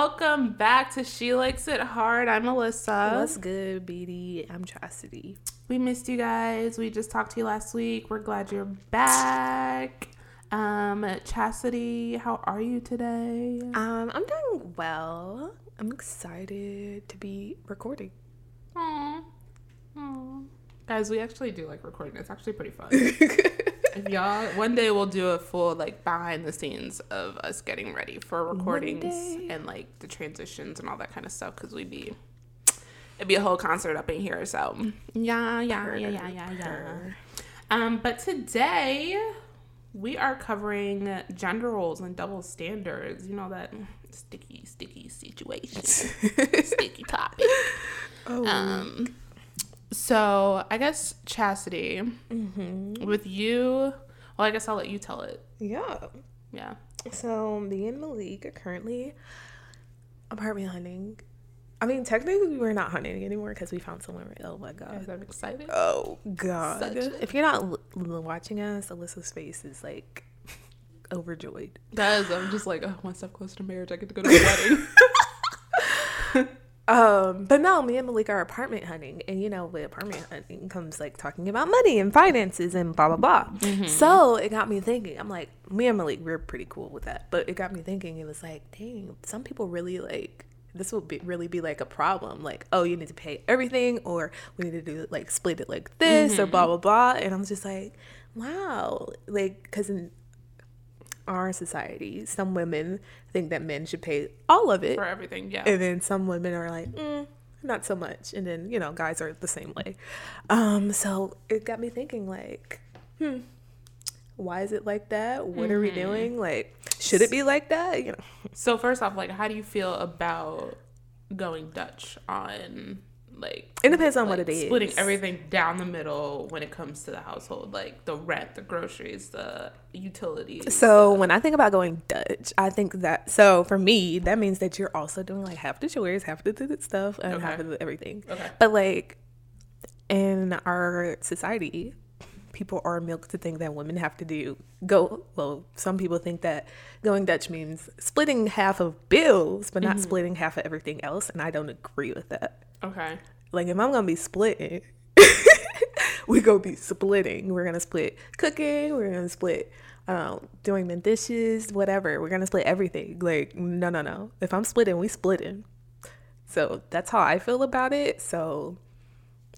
welcome back to She Likes It Hard. I'm Alyssa. What's good, BD? I'm Chastity. We missed you guys. We just talked to you last week. We're glad you're back. Um, Chastity, how are you today? Um, I'm doing well. I'm excited to be recording. Aww. Aww. Guys, we actually do like recording. It's actually pretty fun. if y'all, one day we'll do a full like behind the scenes of us getting ready for recordings and like the transitions and all that kind of stuff because we'd be it'd be a whole concert up in here. So yeah, yeah, yeah, yeah, yeah, yeah. Um, but today we are covering gender roles and double standards. You know that sticky, sticky situation, sticky topic. Oh, Um, so I guess Chastity, Mm-hmm. with you. Well, I guess I'll let you tell it. yeah. Yeah. So me and Malik are currently apartment hunting. I mean, technically we're not hunting anymore because we found someone. Oh my god. I'm excited. Oh god. Such If you're not l- l- watching us, Alyssa's face is like overjoyed. Guys, I'm just like, oh, one step closer to marriage. I get to go to the wedding. Um, but no, me and Malik are apartment hunting, and you know, with apartment hunting comes like talking about money and finances and blah blah blah. So it got me thinking. I'm like, me and Malik, we're pretty cool with that, but it got me thinking. It was like, dang, some people really like this will be really be like a problem. Like, oh, you need to pay everything, or we need to do like split it like this, or blah blah blah. And I'm just like, wow, like because in our society, some women think that men should pay all of it For everything, yeah. and then some women are like mm, not so much and then you know guys are the same way. Um so it got me thinking like hmm why is it like that? What are we doing? Like should it be like that? You know. So first off, like, how do you feel about going Dutch on like? It depends on what it is. Splitting everything down the middle when it comes to the household, like the rent, the groceries, the utilities. so when i think about going dutch i think that so for me that means that you're also doing like half the chores half the stuff and half of everything Okay. but like in our society people are milked to think that women have to do. Go well some people think that going dutch means splitting half of bills but not splitting half of everything else and i don't agree with that. Okay. like if i'm gonna be splitting we gonna be splitting. We're gonna split cooking we're gonna split um, doing the dishes whatever. We're gonna split everything. Like no no no. If i'm splitting we splitting. So that's how i feel about it. So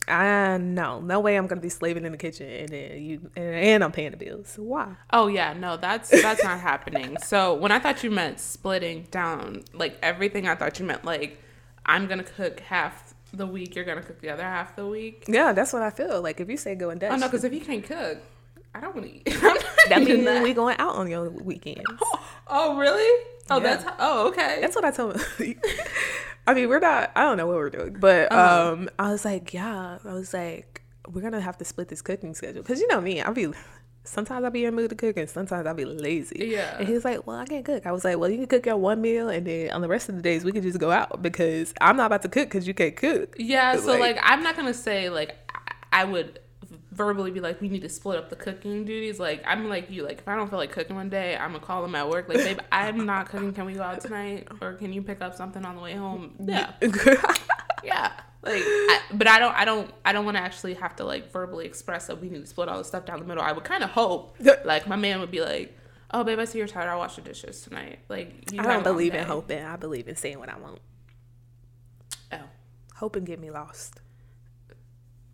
I no, no way I'm gonna be slaving in the kitchen and then you and, and I'm paying the bills. Why? Oh yeah, no, that's that's not happening. So when I thought you meant splitting down like everything, I thought you meant like I'm gonna cook half the week, you're gonna cook the other half the week. Yeah, that's what I feel. Like if you say going Dutch, Oh no, because if you can't cook, I don't want to eat. That means that. we going out on your weekends. Oh really? Oh, Yeah. that's how, oh okay. That's what I told. I mean, we're not. I don't know what we're doing, but Uh-huh. um, I was like, yeah. I was like, we're gonna have to split this cooking schedule because you know me. I'll be sometimes I'll be in the mood to cook and sometimes I'll be lazy. Yeah. And he's like, well, I can't cook. I was like, well, you can cook your one meal and then on the rest of the days we can just go out because I'm not about to cook because you can't cook. yeah. So like- like, I'm not gonna say like I would verbally be like we need to split up the cooking duties. Like I'm like you. Like if I don't feel like cooking one day, I'm gonna call them at work. Like babe, I'm not cooking. Can we go out tonight? Or can you pick up something on the way home? Yeah. Yeah. Like, I, but I don't, I don't, I don't want to actually have to like verbally express that we need to split all the stuff down the middle. I would kind of hope, like, my man would be like, "Oh, babe, I see you're tired. I'll wash the dishes tonight." Like, you I don't believe in hoping. I believe in saying what I want. Oh, Hope and get me lost.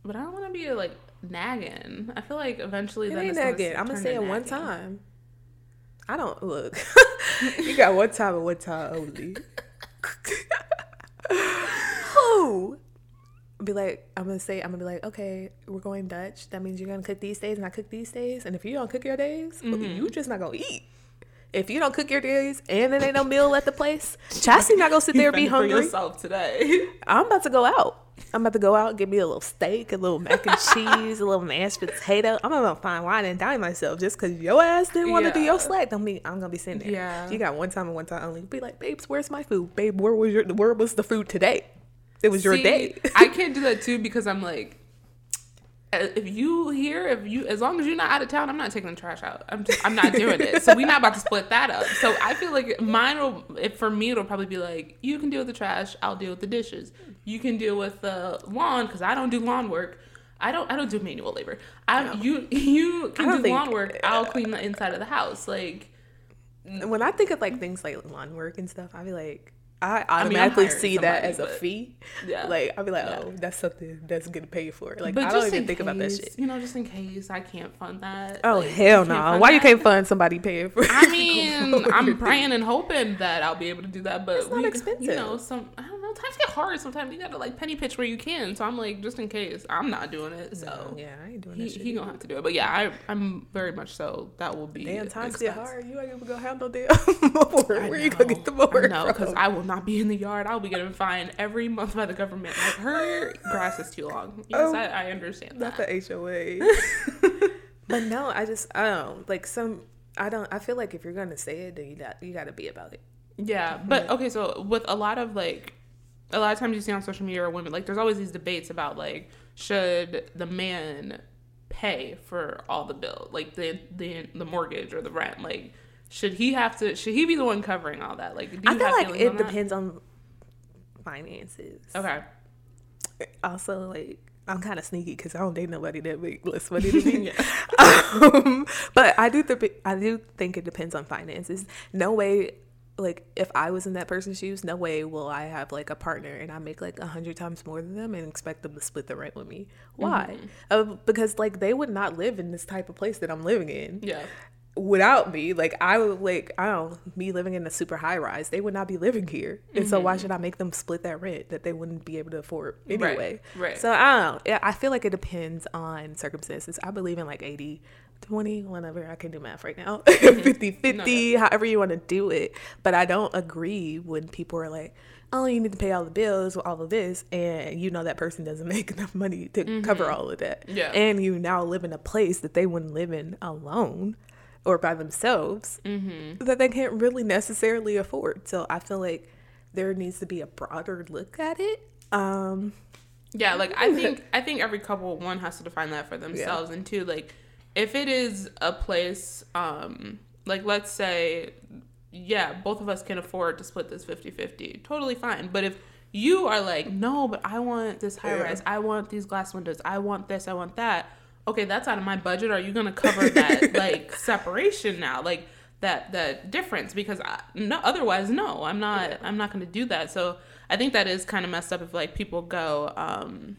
but I don't want to be like nagging. I feel like eventually It then ain't it's gonna good. I'm gonna say to it one time. I don't look. you got one time and one time only. Who? Be like, I'm gonna say, I'm gonna be like, okay, we're going Dutch. That means you're gonna cook these days and I cook these days. And if you don't cook your days, Mm-hmm. you just not gonna eat. If you don't cook your days and then ain't no meal at the place, Chastity not gonna sit there and be hungry. yourself today. I'm about to go out. I'm about to go out, get me a little steak, a little mac and cheese, a little mashed potato. I'm about to find wine and dine myself just because your ass didn't want to do Yeah. your slack. Don't mean I'm gonna be sitting there. Yeah. You got one time and one time only. Be like, babes, where's my food? Babe, where was your where was the food today? It was your day. I can't do that too because I'm like, uh, if you here, if you, as long as you're not out of town, I'm not taking the trash out. I'm just, I'm not doing it. So we're not about to split that up. So I feel like mine will, if for me, it'll probably be like, you can deal with the trash, I'll deal with the dishes. You can deal with the lawn because I don't do lawn work. I don't, I don't do manual labor. I, no. you, you can do think, lawn work. I'll uh, clean the inside of the house. Like when I think of like things like lawn work and stuff, I be like, I automatically I mean, see that as a fee. Yeah. Like I'll be like, oh, that's something that's getting paid for. Like but I don't even think case, about that shit. You know, just in case I can't fund that. Oh like, hell no! Why that? you can't fund somebody paying for? I mean, I'm praying and hoping that I'll be able to do that, but it's not we, expensive. You know, some I don't know. Times get hard. Sometimes you gotta like penny pitch where you can. So I'm like, just in case, I'm not doing it. So yeah, I ain't doing he, that. He gonna have to do it. But yeah, I I'm very much so. That will be damn times get hard. You ain't gonna go handle damn Where you gonna get the mower? No, because I will not be in the yard. I'll be getting fined every month by the government. Like her grass is too long. Yes, oh, I, I, understand not that. the HOA. but no, I just I don't. Like some, I don't. I feel like if you're gonna say it, then you got you got to be about it. Yeah, but okay. So with a lot of like, a lot of times you see on social media or women, like there's always these debates about like should the man pay for all the bill, like the the the mortgage or the rent, like should he have to? Should he be the one covering all that? Like, I feel like it on depends on finances. Okay. Also, like I'm kind of sneaky because I don't date nobody that make less money than me. um, but I do th- I do think it depends on finances. No way, like if I was in that person's shoes, no way will I have like a partner and I make like a hundred times more than them and expect them to split the rent with me. Why? Mm-hmm. Uh, because like they would not live in this type of place that I'm living in. Yeah without me, like I would like I don't me living in a super high rise, they would not be living here, and mm-hmm. so why mm-hmm. should I make them split that rent that they wouldn't be able to afford anyway? Right. right. So I don't know. I feel like it depends on circumstances. I believe in like 80, 20, whatever. I can do math right now. Mm-hmm. 50, 50, no, however you want to do it. But I don't agree when people are like, oh, you need to pay all the bills, with all of this, and you know that person doesn't make enough money to mm-hmm. cover all of that. Yeah. And you now live in a place that they wouldn't live in alone or by themselves mm-hmm. that they can't really necessarily afford. So I feel like there needs to be a broader look at it. Um, yeah, like I think I think every couple one has to define that for themselves, yeah. and two, like if it is a place, um, like let's say, yeah, both of us can afford to split this 50-50, totally fine. But if you are like, no, but I want this high yeah. rise, I want these glass windows, I want this, I want that okay, that's out of my budget. Are you going to cover that like separation now? Like that that difference because I, no otherwise no i'm not yeah. i'm not going to do that so i think that is kind of messed up if like people go um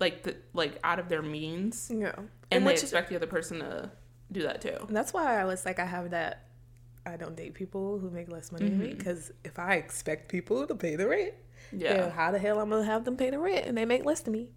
like the like out of their means yeah and, and they expect the other person to do that too and that's why i was like i have that i don't date people who make less money than me because mm-hmm. if i expect people to pay the rent yeah how the hell i'm gonna have them pay the rent and they make less than me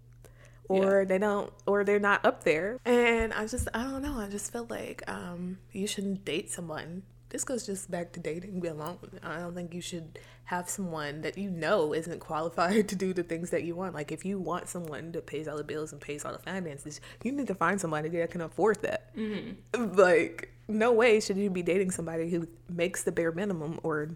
or yeah. they don't or they're not up there and i just i don't know i just felt like um you shouldn't date someone this goes just back to dating alone i don't think you should have someone that you know isn't qualified to do the things that you want like if you want someone that pays all the bills and pays all the finances you need to find somebody that can afford that mm-hmm. like no way should you be dating somebody who makes the bare minimum or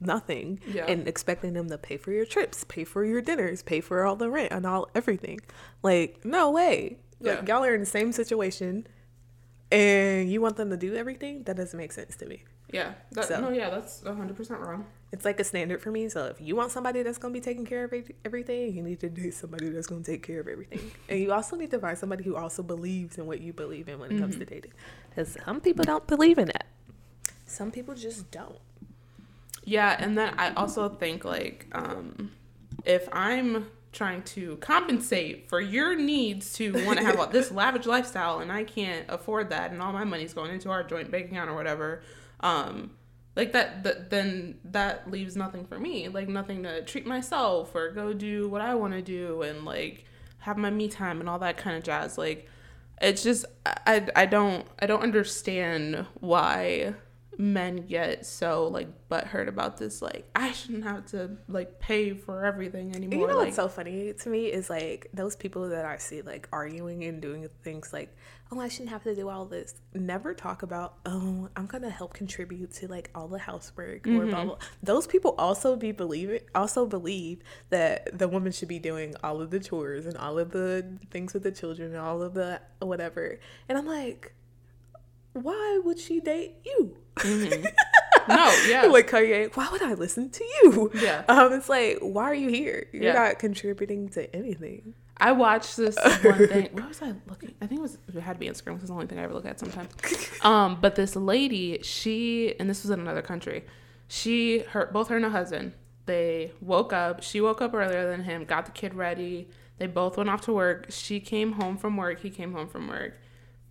nothing yeah. and expecting them to pay for your trips, pay for your dinners, pay for all the rent and all everything. Like, no way. Yeah. Like y'all are in the same situation and you want them to do everything? That doesn't make sense to me. Yeah. That, so, no, yeah, that's 100% wrong. It's like a standard for me. So if you want somebody that's going to be taking care of everything, you need to date somebody that's going to take care of everything. and you also need to find somebody who also believes in what you believe in when it mm-hmm. comes to dating. Because some people don't believe in that. Some people just don't. Yeah. And then I also think like, um, if I'm trying to compensate for your needs to want to have this lavish lifestyle and I can't afford that and all my money's going into our joint bank account or whatever, um, like that, that then that leaves nothing for me like nothing to treat myself or go do what i want to do and like have my me time and all that kind of jazz. Like it's just i i don't i don't understand why men get so like butthurt about this like i shouldn't have to like pay for everything anymore You know like, what's so funny to me is like those people that I see like arguing and doing things like, oh, I shouldn't have to do all this. Never talk about, oh, I'm gonna help contribute to like all the housework or blah mm-hmm. blah. Those people also be believe it, also believe that the woman should be doing all of the chores and all of the things with the children and all of the whatever. And I'm like, why would she date you? no yeah like Kanye, why would I listen to you? Yeah. Um, it's like, why are you here? You're Yeah. not contributing to anything. I watched this one thing. Where was I looking? I think it was it had to be Instagram because it's the only thing I ever look at sometimes. Um, but this lady, she and this was in another country. She, her, both her and her husband, they woke up. She woke up earlier than him, got the kid ready. They both went off to work. She came home from work. He came home from work.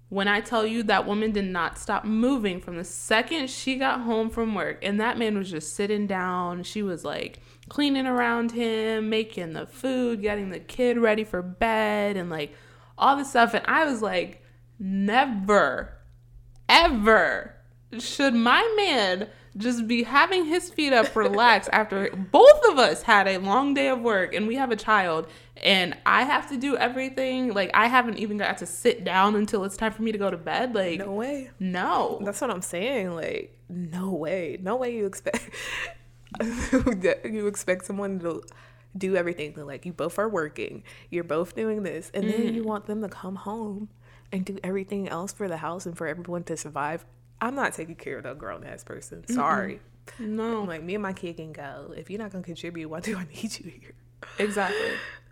When I tell you that woman did not stop moving from the second she got home from work, and that man was just sitting down. She was like cleaning around him, making the food, getting the kid ready for bed, and like all this stuff. And I was like, never, ever should my man just be having his feet up relaxed after both of us had a long day of work and we have a child and I have to do everything like I haven't even got to sit down until it's time for me to go to bed like No way. no That's what I'm saying. Like, no way. No way you expect you expect someone to do everything. Like, you both are working. You're both doing this, and then mm. you want them to come home and do everything else for the house and for everyone to survive. I'm not taking care of that grown ass person. Sorry. no Like me and my kid can go. If you're not gonna contribute, why do I need you here? exactly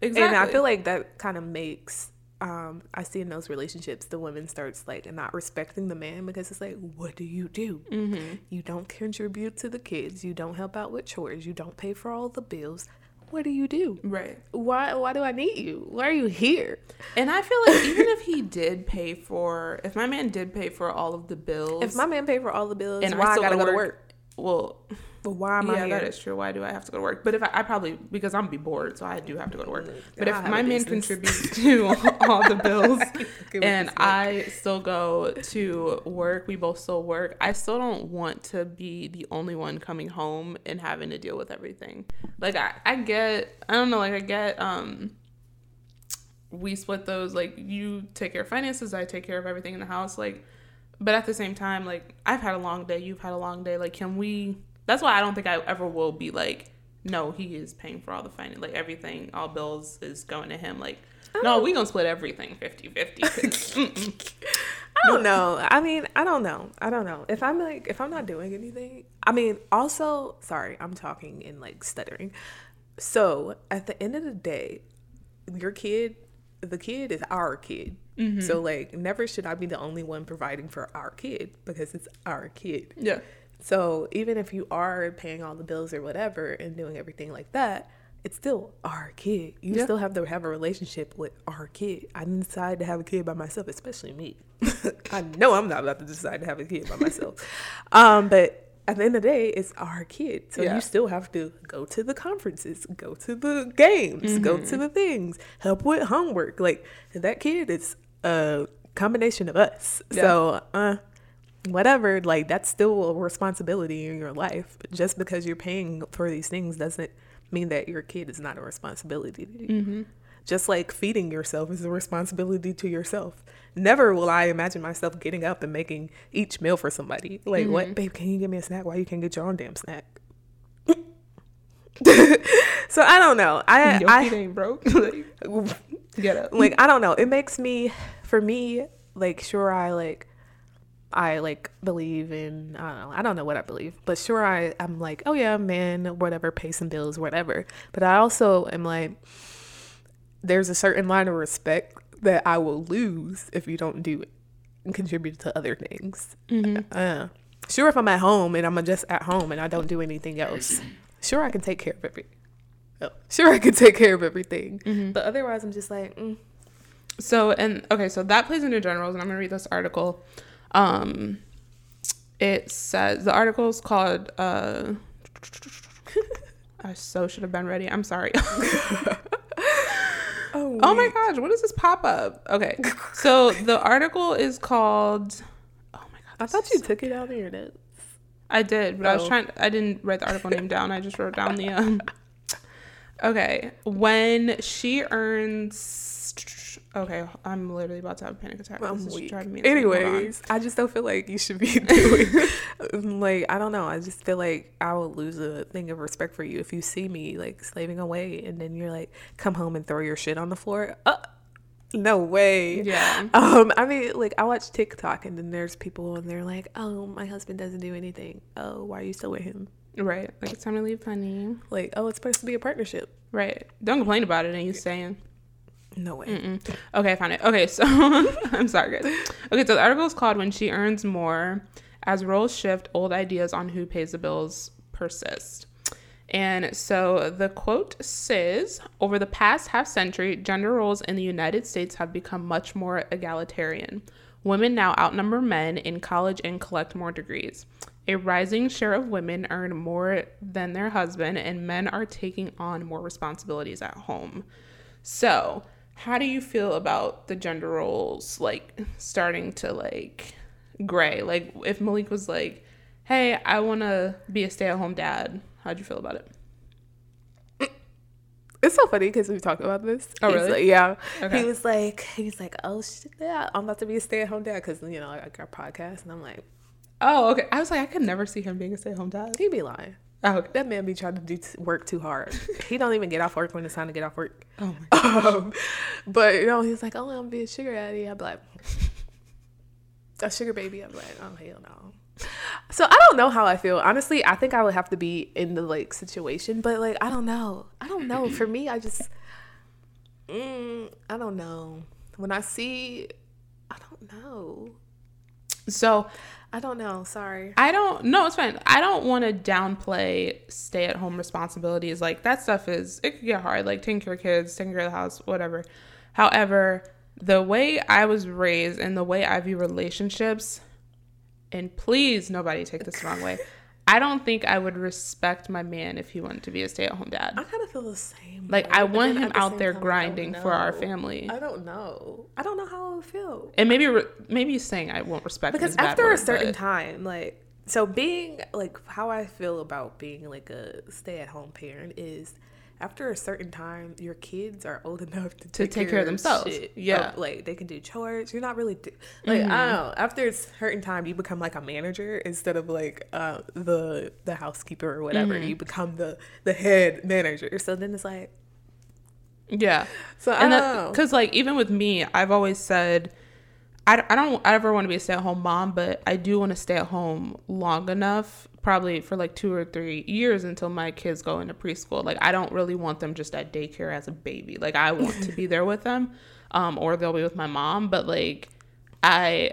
exactly And I feel like that kind of makes um I see in those relationships the woman starts like not respecting the man because it's like, what do you do? Mm-hmm. You don't contribute to the kids. You don't help out with chores. You don't pay for all the bills. What do you do? right Why why do I need you? Why are you here? and I feel like even if he did pay for if my man did pay for all of the bills If my man paid for all the bills, and why I still gotta gotta go to work? well But why am I yeah, that is true. Why do I have to go to work? But if I, I probably because I'm be bored, so I do have to go to work. But if my a man contributes to all the bills and I still go to work, we both still work. I still don't want to be the only one coming home and having to deal with everything. Like I, I get, I don't know, like I get, um, we split those. Like you take care of finances, I take care of everything in the house. Like, but at the same time, like I've had a long day, you've had a long day. Like, can we? That's why I don't think I ever will be like, no, he is paying for all the finance, like everything, all bills is going to him. Like, no, oh. we gonna split everything 50-50. 'cause, mm-mm. I don't know. I mean, I don't know. I don't know. If I'm like, if I'm not doing anything, I mean, also, sorry, I'm talking in like stuttering. So at the end of the day, your kid, the kid is our kid. Mm-hmm. So like, never should I be the only one providing for our kid because it's our kid. yeah, So even if you are paying all the bills or whatever and doing everything like that, it's still our kid. You Yeah. still have to have a relationship with our kid. I didn't decide to have a kid by myself, especially me. I know I'm not about to decide to have a kid by myself. um, but at the end of the day, it's our kid. So Yeah. you still have to go to the conferences, go to the games, go Mm-hmm. to the things, help with homework. Like that kid is a combination of us. Yeah. So uh whatever, like that's still a responsibility in your life. Just because you're paying for these things doesn't mean that your kid is not a responsibility to you. Mm-hmm. Just like feeding yourself is a responsibility to yourself. Never will I imagine myself getting up and making each meal for somebody. Like, Mm-hmm. what, babe, can you give me a snack? Why you can't get your own damn snack? so I don't know. I, your I ain't broke. like, get up. like I don't know. It makes me for me like sure I like I like believe in I don't know. I don't know what I believe, but sure I I'm like oh yeah man whatever pay some bills whatever. But I also am like there's a certain line of respect that I will lose if you don't do it and contribute to other things. Uh, sure if I'm at home and I'm just at home and I don't do anything else. Sure I can take care of everything. Oh, sure I can take care of everything. But otherwise I'm just like mm, So and okay, so that plays into generals, and I'm gonna read this article. Um, it says the article is called. Uh, I so should have been ready. I'm sorry. Oh, oh my gosh, what is this pop up? Okay, so the article is called. Oh my god, I thought you so- took it out of your notes. I did, but I was Oh. trying. I didn't write the article name down. I just wrote down the um. Okay, when she earns. Okay, I'm literally about to have a panic attack. I'm This is weak. driving me insane. Anyways, I just don't feel like you should be doing like I don't know. I just feel like I will lose a thing of respect for you if you see me like slaving away and then you're like come home and throw your shit on the floor. Uh, no way. Yeah. Um, I mean, like I watch TikTok and then there's people and they're like, "Oh, my husband doesn't do anything. Oh, why are you still with him?" Right. Like it's time to leave, honey. Like, "Oh, it's supposed to be a partnership." Right. Don't complain about it. And you saying. No way. Mm-mm. Okay, I found it. Okay, so I'm sorry, guys. Okay, so the article is called "When She Earns More." As roles shift, old ideas on who pays the bills persist. And so the quote says Over the past half century, gender roles in the United States have become much more egalitarian. Women now outnumber men in college and collect more degrees. A rising share of women earn more than their husband, and men are taking on more responsibilities at home. So, how do you feel about the gender roles like starting to like gray? Like if Malik was like, "Hey, I want to be a stay-at-home dad." How'd you feel about it? It's so funny because we talked about this. Oh, really? like- yeah. Okay. He was like, he's like, oh shit, yeah, I'm about to be a stay at home dad because you know I got a podcast, and I'm like, Oh, okay. I was like, I could never see him being a stay-at-home dad. He'd be lying. Oh. That man be trying to do t- work too hard. he don't even get off work when it's time to get off work. Oh my. Um, but you know, he's like, oh, I'm gonna be a sugar daddy. I'm like, a sugar baby. I'm like, oh hell no. So I don't know how I feel. Honestly, I think I would have to be in the like situation, but like I don't know. I don't know. For me, I just, mm, I don't know. When I see, I don't know. So I don't know. Sorry. I don't. No, it's fine. I don't want to downplay stay-at-home responsibilities. Like that stuff is it could get hard. Like taking care of kids, taking care of the house, whatever. However, the way I was raised and the way I view relationships, and please nobody take this the wrong way. I don't think I would respect my man if he wanted to be a stay-at-home dad. I kind of feel the same. Like way, I want him the out there grinding for our family. I don't know. I don't know how I would feel. And maybe re- maybe saying I won't respect him because is a bad after a certain but- time like so being like how i feel about being like a stay-at-home parent is after a certain time your kids are old enough to, take, take care of themselves. shit. Yeah. Mm-hmm. Like they can do chores you're not really do- like i don't know after a certain time you become like a manager instead of like uh the the housekeeper or whatever Mm-hmm. you become the the head manager so then it's like Yeah. so i and don't that know because like even with me i've always said I, I don't ever want to be a stay-at-home mom but i do want to stay at home long enough probably for like two or three years until my kids go into preschool like i don't really want them just at daycare as a baby like i want to be there with them um, or they'll be with my mom but like i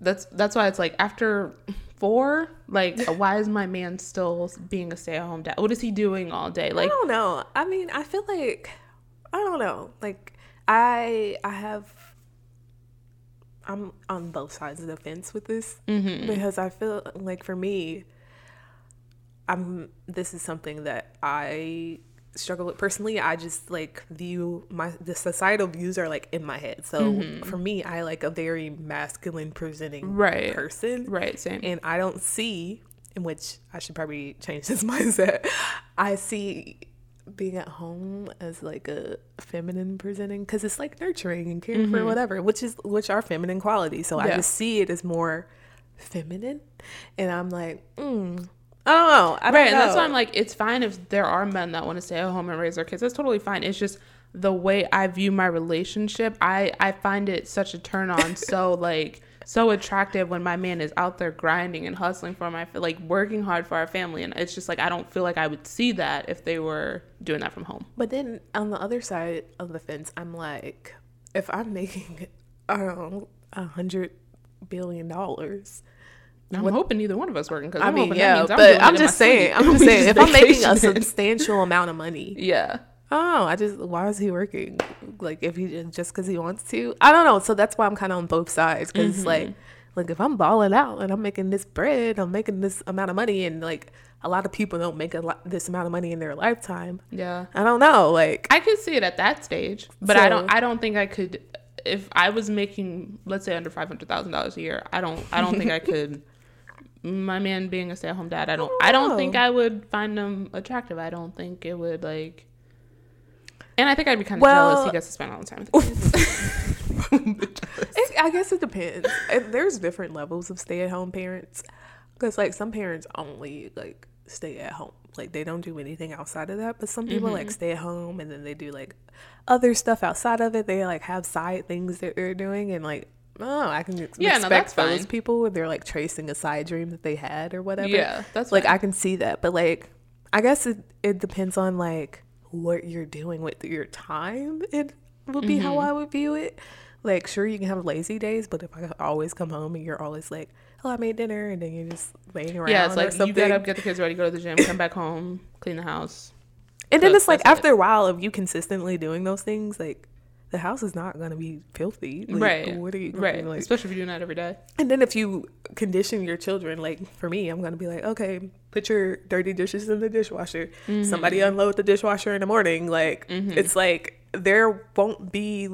that's that's why it's like after four like why is my man still being a stay-at-home dad what is he doing all day like I don't know. I mean, I feel like I don't know. Like I I have I'm on both sides of the fence with this Mm-hmm. because I feel like for me I'm this is something that I struggle with personally. I just like view my the societal views are like in my head. So for me, I like a very masculine presenting Mm-hmm. Right. person right same and I don't see, in which I should probably change this mindset. I see being at home as like a feminine presenting because it's like nurturing and caring for whatever, which is which are feminine qualities. So I just see it as more feminine, and I'm like, mm, I don't know. I don't right and that's why i'm like it's fine if there are men that want to stay at home and raise their kids. That's totally fine. It's just the way i view my relationship i i find it such a turn on. So like so attractive when my man is out there grinding and hustling for my like working hard for our family and it's just like i don't feel like i would see that if they were doing that from home But then on the other side of the fence, I'm like, if I'm making, don't a hundred billion dollars. i'm hoping neither one of us working because I I'm mean, yeah, that means but I'm just saying, sleep. I'm just saying, if I'm making a substantial amount of money, yeah oh, I just why is he working? Like if he just because he wants to, I don't know. So that's why I'm kind of on both sides because Mm-hmm. like, like if I'm balling out and I'm making this bread, I'm making this amount of money, and like a lot of people don't make a lot, this amount of money in their lifetime. yeah I don't know, like I could see it at that stage, but I don't. I don't think I could. If I was making, let's say, under five hundred thousand dollars a year, I don't. I don't think I could my man being a stay-at-home dad, I don't. don't I don't think I would find him attractive. I don't think it would like. And I think I'd be kind of Well- jealous. He gets to spend all the time with the kids. It, I guess it depends. And There's different levels of stay at home parents. Because, like, some parents only, like, stay at home. Like, they don't do anything outside of that. But some people, Mm-hmm. like, stay at home and then they do, like, other stuff outside of it. They, like, have side things that they're doing. And, like, oh, I can ex- Yeah, no, respect that's those fine. people where they're, like, tracing a side dream that they had or whatever. Yeah, that's like, fine. I can see that. But, like, I guess it, it depends on, like, what you're doing with your time. It would be Mm-hmm. how I would view it. Like, sure, you can have lazy days, but if I always come home and you're always like, "Oh, I made dinner," and then you're just laying around, yeah, it's or like you something, get up, get the kids ready, go to the gym, come back home, clean the house. and then it's like that's it. after a while of you consistently doing those things, like the house is not gonna be filthy, Like, right. What are you right? Like, Especially if you're doing that every day. and then if you condition your children, like for me, I'm gonna be like, okay, put your dirty dishes in the dishwasher. Somebody Mm-hmm. unload the dishwasher in the morning. Like it's like there won't be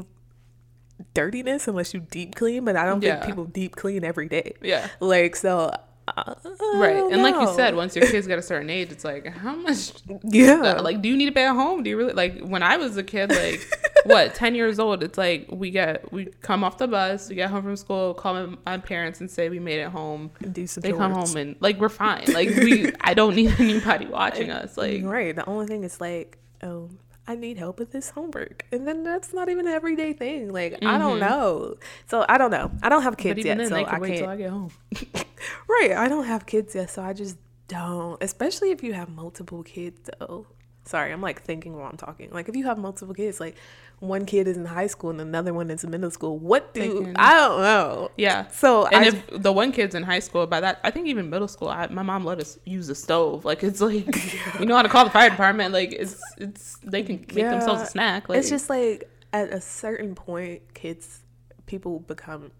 dirtiness unless you deep clean, but I don't Yeah. think people deep clean every day. Yeah. Like so. I Right. And like you said, once your kids get a certain age, it's like, how much yeah, Uh, like do you need to pay at home do you really like when i was a kid like what 10 years old it's like we get we come off the bus we get home from school call my, my parents and say we made it home do some they come home and like we're fine like we i don't need anybody watching us like right. The only thing is like, oh, I need help with this homework, and then that's not even an everyday thing. Like I don't mm-hmm. know. So I don't know. I don't have kids yet, then so I can wait can't. till i get home Right. I don't have kids yet, so I just don't. Especially if you have multiple kids, though. Sorry, I'm like thinking while I'm talking. Like if you have multiple kids, like one kid is in high school and another one is in middle school. What do can- I don't know. yeah So and I if the one kid's in high school by that i think even middle school I, my mom let us use the stove like it's like you know how to call the fire department like it's it's they can make themselves a snack like it's just like at a certain point, kids, people become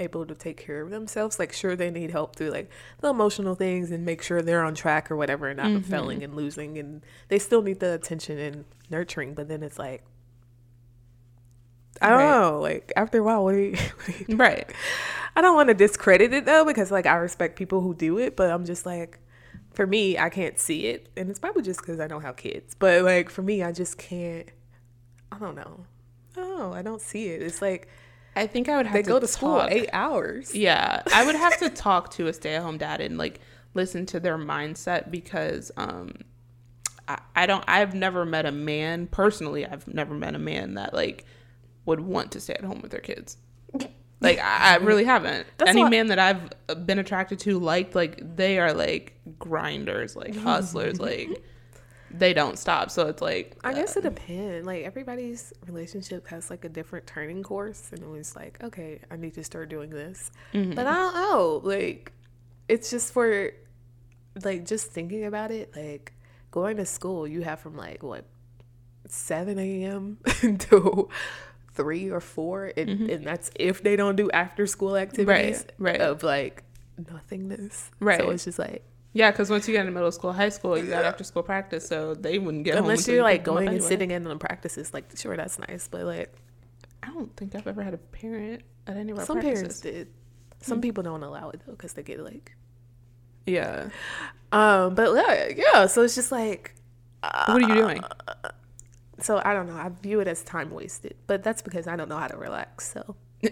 able to take care of themselves. Like, sure, they need help through like the emotional things and make sure they're on track or whatever, and not Mm-hmm. failing and losing. And they still need the attention and nurturing. But then it's like, I don't Right. know. Like after a while, what do you? What do you right I don't want to discredit it though because like I respect people who do it, but I'm just like for me, I can't see it, and it's probably just because I don't have kids. But like for me, I just can't. I don't know. Oh, I don't see it. It's like i think i would have they to go to school eight hours. Yeah, I would have to talk to a stay-at-home dad and like listen to their mindset because um I, I don't I've never met a man personally, I've never met a man that like would want to stay at home with their kids. Like I, I really haven't. That's Any man that I've been attracted to liked like they are like grinders, like hustlers, like they don't stop. So it's like I guess it depends. Like everybody's relationship has like a different turning course, and it was like, okay, I need to start doing this. Mm-hmm. But I don't know. Like, it's just for, like, just thinking about it. Like, going to school, you have from like what, seven a.m. until three or four, and, and that's if they don't do after school activities. Mm-hmm. right. Of like nothingness. Right. So it's just like. yeah, because once you get into middle school, high school, you got after school practice, so they wouldn't get home Unless you're like pick them up going and sitting in on practices, like sure that's nice, but like I don't think I've ever had a parent at any of our Some parents did. Some people don't allow it though because they get like. Yeah. Um, but yeah, yeah. So it's just like. Uh, What are you doing? So I don't know. I view it as time wasted, but that's because I don't know how to relax. So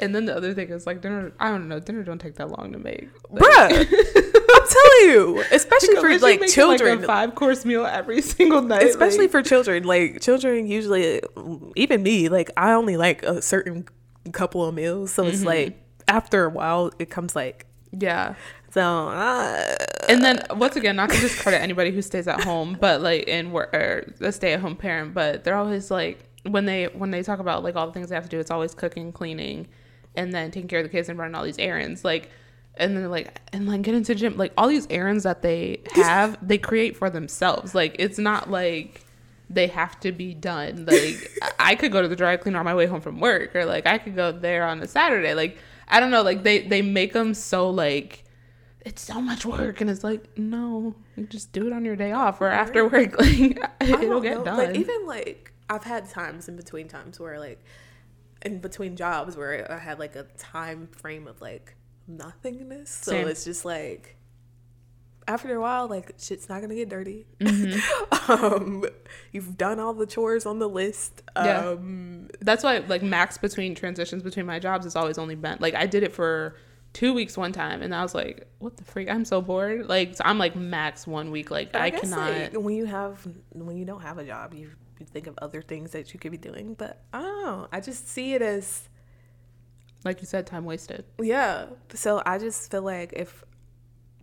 And then the other thing is like dinner. I don't know. Dinner don't take that long to make. Like, bruh, I'm telling you, especially for like children. a five course meal every single night. especially like- for children like children usually even me like i only like a certain couple of meals so Mm-hmm. it's like after a while it comes like yeah. so uh, And then once again, not to discredit anybody who stays at home, but like in work or a stay at home parent, but they're always like when they when they talk about like all the things they have to do, it's always cooking, cleaning, and then taking care of the kids and running all these errands. Like and then like and like get into gym. Like all these errands that they have, they create for themselves. Like it's not like they have to be done. Like I could go to the dry cleaner on my way home from work, or like I could go there on a Saturday. Like I don't know. Like they they make them so like it's so much work, and it's like no, you just do it on your day off or after work. Like it'll get know. done. Like even like I've had times in between times where like in between jobs where I had like a time frame of like nothingness. So Same. it's just like after a while, like shit's not gonna get dirty. um, you've done all the chores on the list. Yeah. Um, That's why like max between transitions between my jobs has always only been like I did it for two weeks one time and I was like, what the freak? I'm so bored. Like so I'm like max one week. Like I, I, guess cannot. like, when you have when you don't have a job, you, you think of other things that you could be doing. But I don't know. I just see it as like you said, time wasted. Yeah. So I just feel like if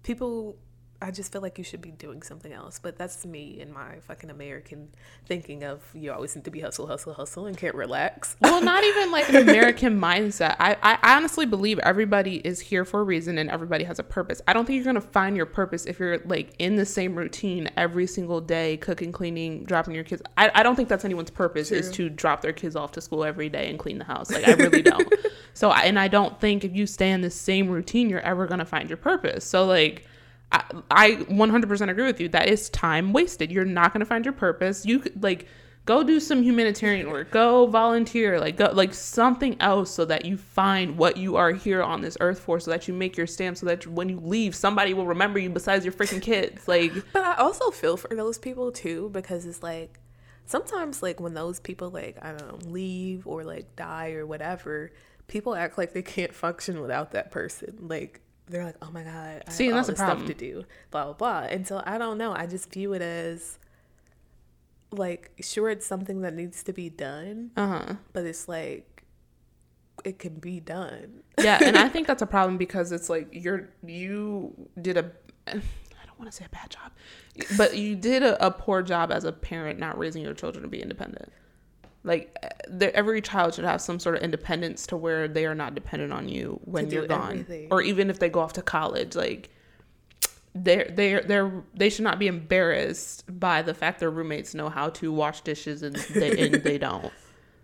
people, I just feel like you should be doing something else. But that's me and my fucking American thinking of you always need to be hustle, hustle, hustle and can't relax. well, not even like an American mindset. I, I honestly believe everybody is here for a reason and everybody has a purpose. I don't think you're gonna find your purpose if you're like in the same routine every single day, cooking, cleaning, dropping your kids. I, I don't think that's anyone's purpose is to drop their kids off to school every day and clean the house. Like I really don't. so and I don't think if you stay in the same routine, you're ever gonna find your purpose. So like. I, I 100% agree with you. That is time wasted. You're not going to find your purpose. You could like go do some humanitarian work go volunteer like go like something else so that you find what you are here on this earth for so that you make your stamp so that when you leave somebody will remember you besides your freaking kids like But I also feel for those people too because it's like sometimes like when those people like I don't know leave or like die or whatever, people act like they can't function without that person. Like they're like, oh my god, I See, have and all that's a this stuff problem. to do, blah blah blah. And so I don't know. I just view it as like sure it's something that needs to be done, uh-huh but it's like it can be done. yeah and i think that's a problem because it's like you're you did a i don't want to say a bad job but you did a, a poor job as a parent not raising your children to be independent like uh, every child should have some sort of independence to where they are not dependent on you when you're gone everything. or even if they go off to college like they're they're they're they should not be embarrassed by the fact their roommates know how to wash dishes and they and they don't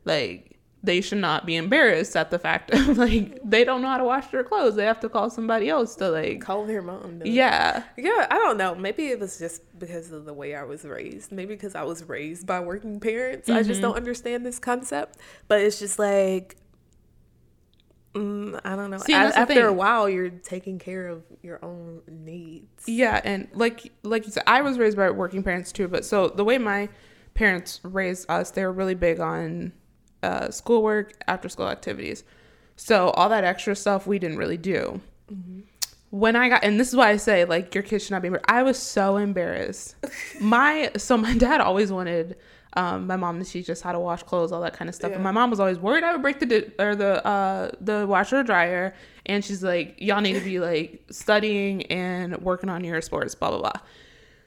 like they should not be embarrassed at the fact of like they don't know how to wash their clothes they have to call somebody else to like Call their mom. though. yeah Yeah, I don't know. Maybe it was just because of the way I was raised. Maybe because I was raised by working parents. I Mm-hmm. just don't understand this concept. But it's just like, mm, I don't know. See, A- that's the After a while, you're taking care of your own needs. Yeah, and like like you said, I was raised by working parents too. But so the way my parents raised us, they were really big on uh, schoolwork, after school activities. So all that extra stuff we didn't really do. When I got, and this is why I say like your kids should not be. embar- I was so embarrassed. my so my dad always wanted um, my mom to teach us how to wash clothes, all that kind of stuff. Yeah. And my mom was always worried I would break the di- or the uh, the washer or dryer. And she's like, y'all need to be like studying and working on your sports, blah blah blah.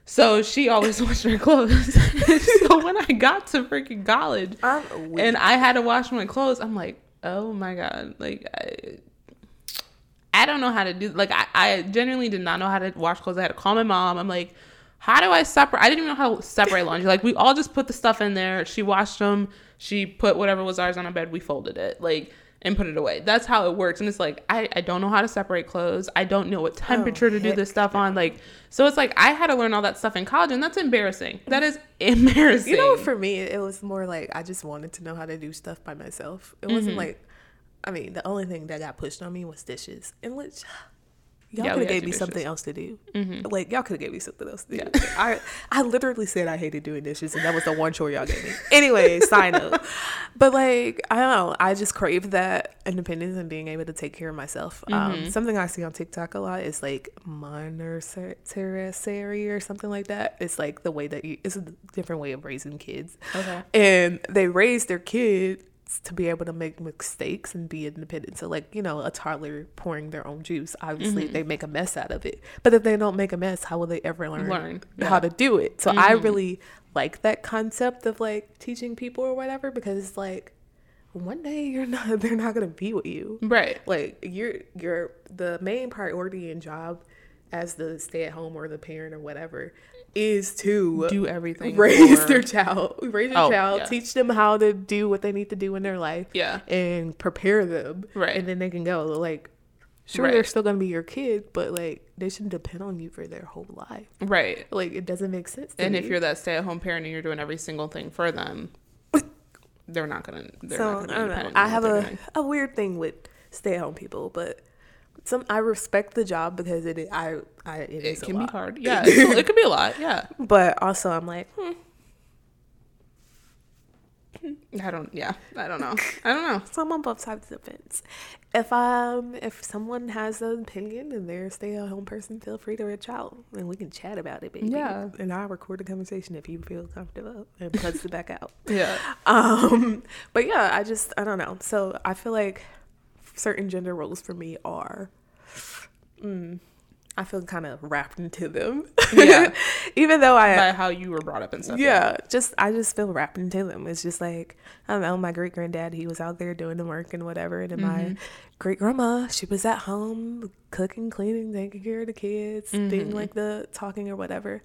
So she always washed her clothes. so when I got to freaking college and I had to wash my clothes, I'm like, oh my god, like I, I don't know how to do. Like I, I genuinely did not know how to wash clothes. I had to call my mom. I'm like, how do I separate? I didn't even know how to separate laundry. Like we all just put the stuff in there. She washed them. She put whatever was ours on our bed. We folded it. Like. And put it away. That's how it works. And it's like I, I don't know how to separate clothes. I don't know what temperature to do this stuff on. Like so it's like I had to learn all that stuff in college and that's embarrassing. That is embarrassing. You know, for me, it was more like I just wanted to know how to do stuff by myself. It Mm-hmm. wasn't like, I mean, the only thing that got pushed on me was dishes, in which y'all Yeah, could have gave me something dishes. else to do. Mm-hmm. Like y'all could have gave me something else to do. I I literally said I hated doing dishes, and that was the one chore y'all gave me. Anyway, sign note. But like I don't know, I just crave that independence and being able to take care of myself. Mm-hmm. Um, something I see on TikTok a lot is like monotertiary or something like that. It's like the way that you. It's a different way of raising kids Okay. and they raise their kids to be able to make mistakes and be independent. So, like you know, a toddler pouring their own juice, obviously Mm-hmm. they make a mess out of it. But if they don't make a mess, how will they ever learn, Learn, how to do it? So, I really like that concept of like teaching people or whatever because it's like one day you're not, they're not gonna be with you. Right. Like you're you're the main priority and job as the stay at home or the parent or whatever is to Do everything. raise for- their child raise your Oh, child yeah. teach them how to do what they need to do in their life Yeah. and prepare them Right. and then they can go like sure Right. they're still gonna be your kid but like they shouldn't depend on you for their whole life Right. like it doesn't make sense to And me. if you're that stay at home parent and you're doing every single thing for them, they're not gonna. They're so not gonna I don't know. I have a doing. a weird thing with stay at home people, but some I respect the job because it I I it, It is a can be hard. Yeah, it can be a lot. Yeah, But also I'm like, hmm, I don't. Yeah, I don't know. I don't know. so I'm on both sides of the fence. If um if someone has an opinion and they're a stay at home person, feel free to reach out and we can chat about it, baby. Yeah. And I'll record a conversation if you feel comfortable and puts it back out. Yeah. Um, but yeah, I just I don't know. So I feel like certain gender roles for me are, mm, I feel kind of wrapped into them. Yeah. Even though I, By how you were brought up and stuff. yeah, just I just feel wrapped into them. It's just like I don't know. My great granddad, he was out there doing the work and whatever, and then my great grandma, she was at home cooking, cleaning, taking care of the kids, doing like the talking or whatever.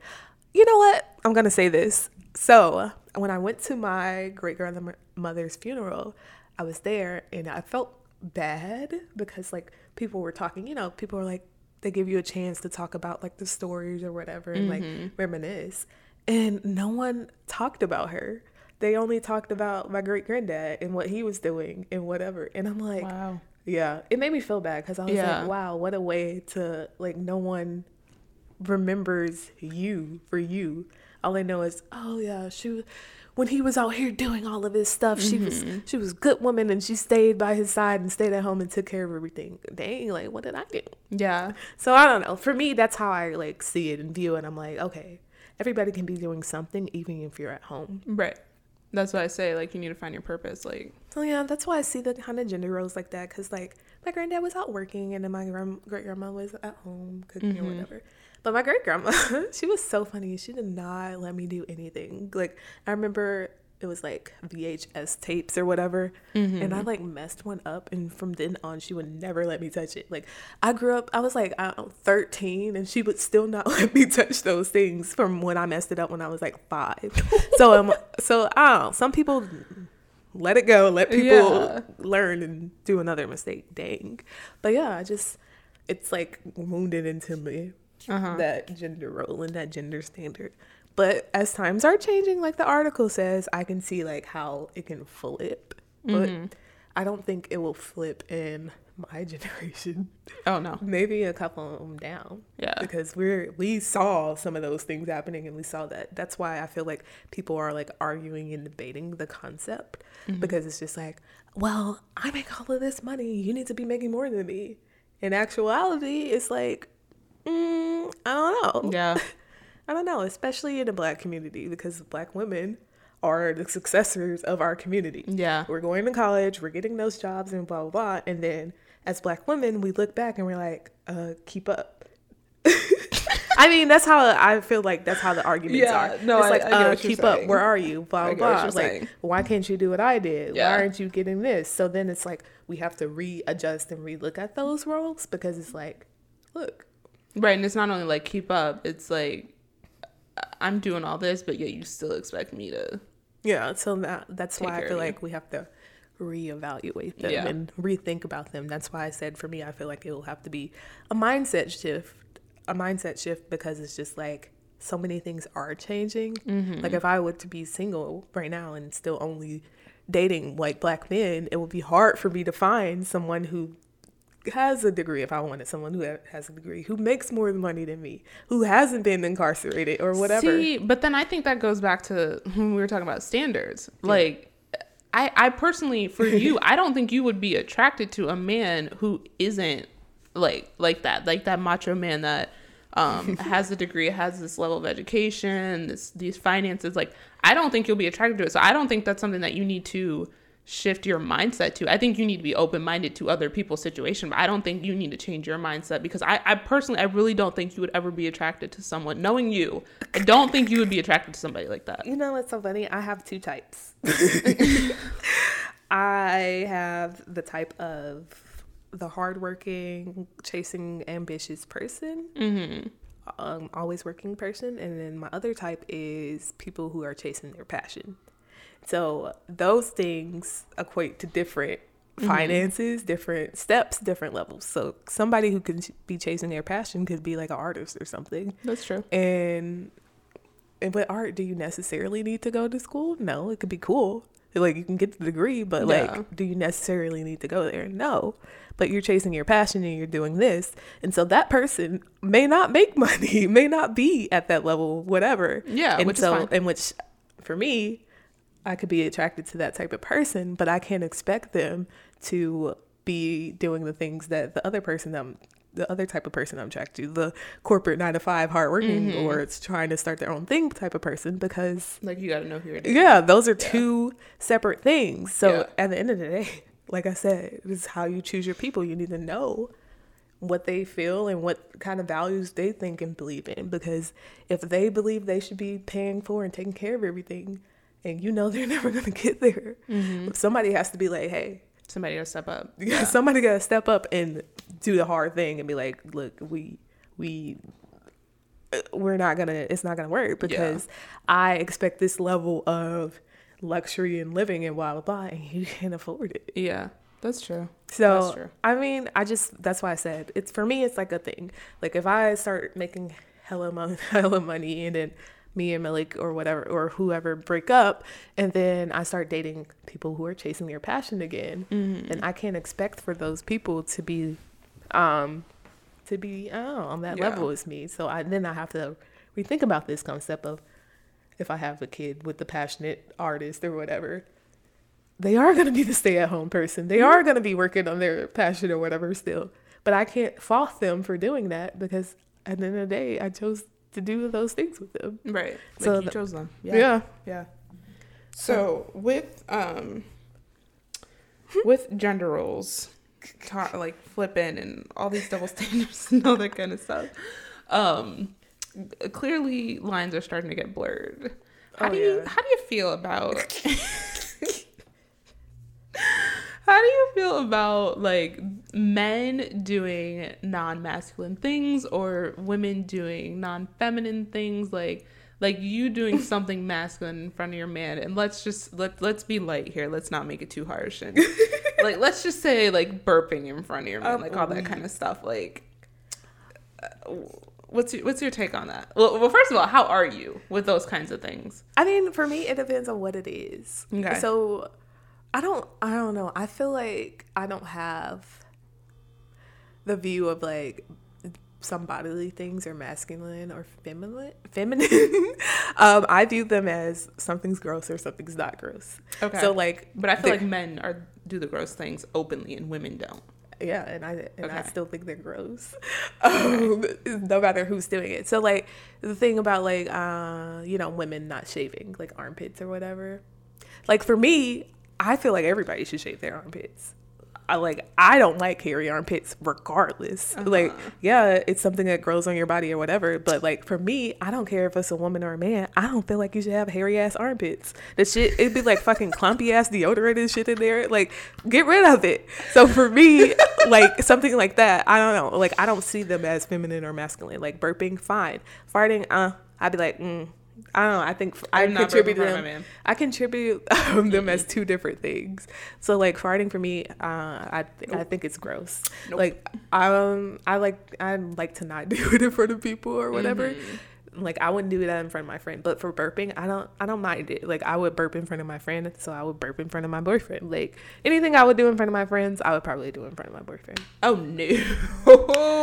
You know what? I'm gonna say this. So when I went to my great grandmother's funeral, I was there and I felt bad because like people were talking. You know, people were like they give you a chance to talk about like the stories or whatever and like mm-hmm. reminisce. And no one talked about her. They only talked about my great granddad and what he was doing and whatever. And I'm like, Wow. yeah, it made me feel bad because I was Yeah. like, wow, what a way to like no one remembers you for you. All I know is, oh yeah, she was when he was out here doing all of his stuff. She was mm-hmm. she was good woman and she stayed by his side and stayed at home and took care of everything. Dang, like what did I do? Yeah. So I don't know. For me, that's how I like see it and view it. I'm like, okay, everybody can be doing something even if you're at home. Right. That's why I say like you need to find your purpose. Like So yeah, that's why I see the kind of gender roles like that. Cause like my granddad was out working, and then my great grandma was at home cooking or mm-hmm. whatever. But my great grandma, she was so funny. She did not let me do anything. Like I remember it was like VHS tapes or whatever, and I like messed one up, and from then on, she would never let me touch it. Like I grew up, I was like I know, thirteen, and she would still not let me touch those things from when I messed it up when I was like five. so um, so I don't know. Some people let it go let people Yeah. learn and do another mistake dang but yeah i just it's like wounded into me Uh-huh. that gender role and that gender standard but as times are changing like the article says i can see like how it can flip but Mm-hmm. i don't think it will flip in my generation oh no. maybe a couple of them down Yeah. because we're we saw some of those things happening and we saw that that's why i feel like people are like arguing and debating the concept because it's just like well i make all of this money you need to be making more than me in actuality it's like mm, i don't know Yeah. i don't know especially in the black community because black women are the successors of our community Yeah. we're going to college, we're getting those jobs and blah blah blah. And then as black women, we look back and we're like, uh, keep up. I mean, that's how I feel like that's how the arguments Yeah, are. no, it's I- like, I uh, keep up. Where are you? Blah blah blah. Like, why can't you do what I did? Yeah. Why aren't you getting this? So then it's like we have to readjust and relook at those roles because it's like, look, Right, and it's not only like keep up. It's like I'm doing all this, but yet you still expect me to. Yeah, so that that's why I feel like we have to reevaluate them Yeah. and rethink about them. That's why I said for me, I feel like it will have to be a mindset shift, a mindset shift because it's just like so many things are changing. Mm-hmm. Like if I were to be single right now and still only dating like black men, it would be hard for me to find someone who has a degree if I wanted someone who has a degree who makes more money than me, who hasn't been incarcerated or whatever. See, but then I think that goes back to when we were talking about standards. Like, I, I personally, for you, I don't think you would be attracted to a man who isn't like like that, like that macho man that um has a degree, has this level of education, this these finances. Like, I don't think you'll be attracted to it. So I don't think that's something that you need to shift your mindset to. I think you need to be open minded to other people's situation, but I don't think you need to change your mindset because I, I personally I really don't think you would ever be attracted to someone knowing you. I don't think you would be attracted to somebody like that. You know what's so funny? I have two types. I have the type of the hardworking, chasing, ambitious person, mm-hmm. um, always working person, and then my other type is people who are chasing their passion. So those things equate to different mm-hmm. finances, different steps, different levels. So somebody who can be chasing their passion could be like an artist or something. That's true. And and with art, do you necessarily need to go to school? No, it could be cool. Like you can get the degree, but Yeah. like, do you necessarily need to go there? No. But you're chasing your passion and you're doing this. And so that person may not make money, may not be at that level, whatever. Yeah, And which is so, fine. in which for me, I could be attracted to that type of person, but I can't expect them to be doing the things that the other person I'm the other type of person I'm attracted to, the corporate nine to five hardworking Mm-hmm. or it's trying to start their own thing type of person because Like you got to know who you're yeah, those are two separate things. So Yeah. at the end of the day, like I said, it's how you choose your people. You need to know what they feel and what kind of values they think and believe in. Because if they believe they should be paying for and taking care of everything, and you know they're never gonna get there, Mm-hmm. somebody has to be like, hey, Somebody got to step up. yeah. somebody gotta step up and do the hard thing and be like, look, we we uh, we're not gonna it's not gonna work because I expect this level of luxury and living and blah blah blah and you can't afford it. Yeah, that's true. So That's true. I mean, I just that's why I said it's for me. It's like a thing. Like if I start making hella money, hella money, and then me and Malik or whatever or whoever break up, and then I start dating people who are chasing their passion again, Mm-hmm. and I can't expect for those people to be, um, to be oh, on that Yeah. level as me. So I then I have to rethink about this concept of if I have a kid with the passionate artist or whatever, they are going to be the stay at home person. They are going to be working on their passion or whatever still. But I can't fault them for doing that because at the end of the day, I chose to do those things with them. Right. Like So you the- chose them. Yeah. Yeah. So with um with gender roles, ta- like flipping and all these double standards and all that kind of stuff, um, clearly lines are starting to get blurred. How Oh, do you yeah. how do you feel about how do you feel about like men doing non-masculine things or women doing non-feminine things? Like like you doing something masculine in front of your man and let's just let let's be light here. Let's not make it too harsh and like let's just say like burping in front of your man Um, like all that kind of stuff. Like uh, what's your, what's your take on that? Well, well first of all how are you with those kinds of things? I mean, for me, it depends on what it is. Okay. So I don't, I don't know. I feel like I don't have the view of like some bodily things are masculine or feminine. Feminine. um, I view them as something's gross or something's not gross. Okay. So like, but i feel like men are do the gross things openly and women don't yeah, and I and I still think they're gross, um, no matter who's doing it. So like the thing about like uh, you know women not shaving like armpits or whatever, like for me, I feel like everybody should shave their armpits. I like I don't like hairy armpits regardless. Like yeah, it's something that grows on your body or whatever. But like for me, I don't care if it's a woman or a man. I don't feel like you should have hairy ass armpits. The shit it'd be like fucking clumpy ass deodorant and shit in there. Like get rid of it. So for me, like something like that, I don't know. Like I don't see them as feminine or masculine. Like burping, fine. Farting, uh, I'd be like, mm. I don't know. I think I I'm contribute them. I contribute um, them as two different things. So like farting for me, uh, I th- I think it's gross. Nope. Like um, I like I like to not do it in front of people or whatever. Mm-hmm. Like I wouldn't do that in front of my friend, but for burping, I don't I don't mind it. Like I would burp in front of my friend, so I would burp in front of my boyfriend. Like anything I would do in front of my friends, I would probably do in front of my boyfriend. Oh no.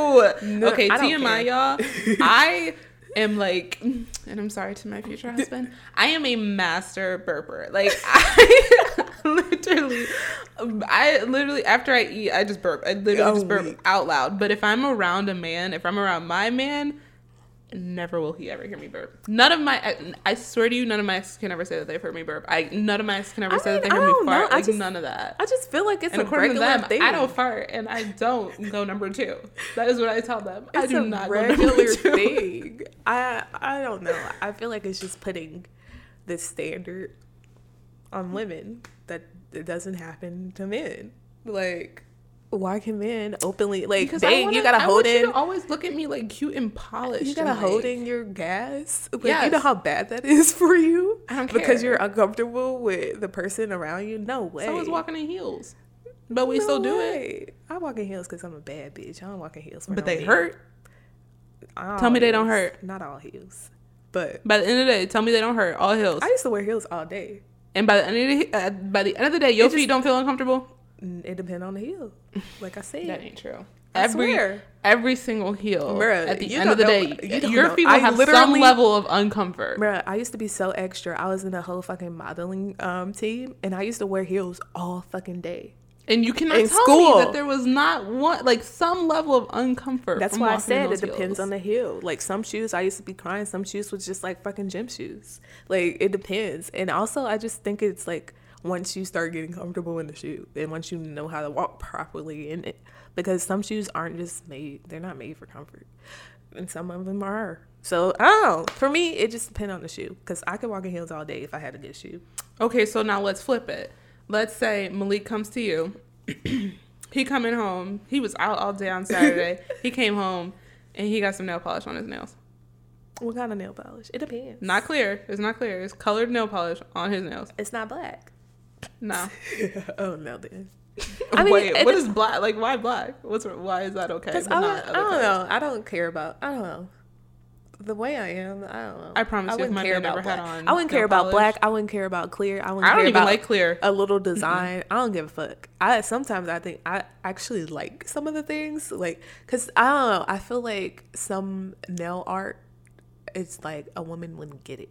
No, okay, TMI, y'all. I am like, and I'm sorry to my future husband. I am a master burper. Like I literally, I literally after I eat, I just burp. I literally Oh, just burp oh, weak. out loud. But if I'm around a man, if I'm around my man. Never will he ever hear me burp. None of my, I, I swear to you, none of my exes can ever say that they've heard me burp. I none of my exes can ever I say that they mean, heard me know. fart. I Like just- none of that. I just feel like it's And a according to regular them, thing. I don't fart and I don't go number two. That is what I tell them. I do not go regular thing. I I don't know. I feel like it's just putting this standard on women that it doesn't happen to men. Like, why can men openly like Because dang, wanna, you gotta I hold want you in to always look at me like cute and polished. you gotta and, hold like- in your gas. Like, Yes. You know how bad that is for you? I don't Because care. you're uncomfortable with the person around you? No way. Someone's walking in heels, but we No still do it. I walk in heels because I'm a bad bitch. I don't walk in heels for But no they hurt. All Tell me they don't hurt. Not all heels. But By the end of the day, tell me they don't hurt. All heels. I used to wear heels all day. And by the end of the, uh, by the end of the day, your It just- feet don't feel uncomfortable. It depends on the heel. Like I said. That ain't true. I Every swear. every single heel Bruh, at the end of the don't day, you your feet will have some level of uncomfort. Bruh, I used to be so extra. I was in a whole fucking modeling um, team, and I used to wear heels all fucking day. And you cannot In tell school. me that there was not one like some level of uncomfort. That's why I said it depends heels. on the heel. Like some shoes, I used to be crying. Some shoes was just like fucking gym shoes. Like it depends. And also, I just think it's like once you start getting comfortable in the shoe, and once you know how to walk properly in it, because some shoes aren't just made. They're not made for comfort, and some of them are. So I don't know. For me, it just depends on the shoe. Because I could walk in heels all day if I had a good shoe. Okay, so now let's flip it. Let's say Malik comes to you. he coming home. He was out all day on Saturday. he came home and he got some nail polish on his nails. What kind of nail polish? It depends. Not clear. It's not clear. It's colored nail polish on his nails. It's not black. No. oh no, then. I I mean, Wait, it what is black? Like why black? What's why is that okay? Because I, don't- I don't know. I don't care about. I don't know. The way I am, I don't know. I promise you, wouldn't my care about black. on I wouldn't care about polish- black. I wouldn't care about clear. I wouldn't I don't care even about like clear. a little design. I don't give a fuck. I sometimes I think I actually like some of the things like because I don't know. I feel like some nail art, it's like a woman wouldn't get it.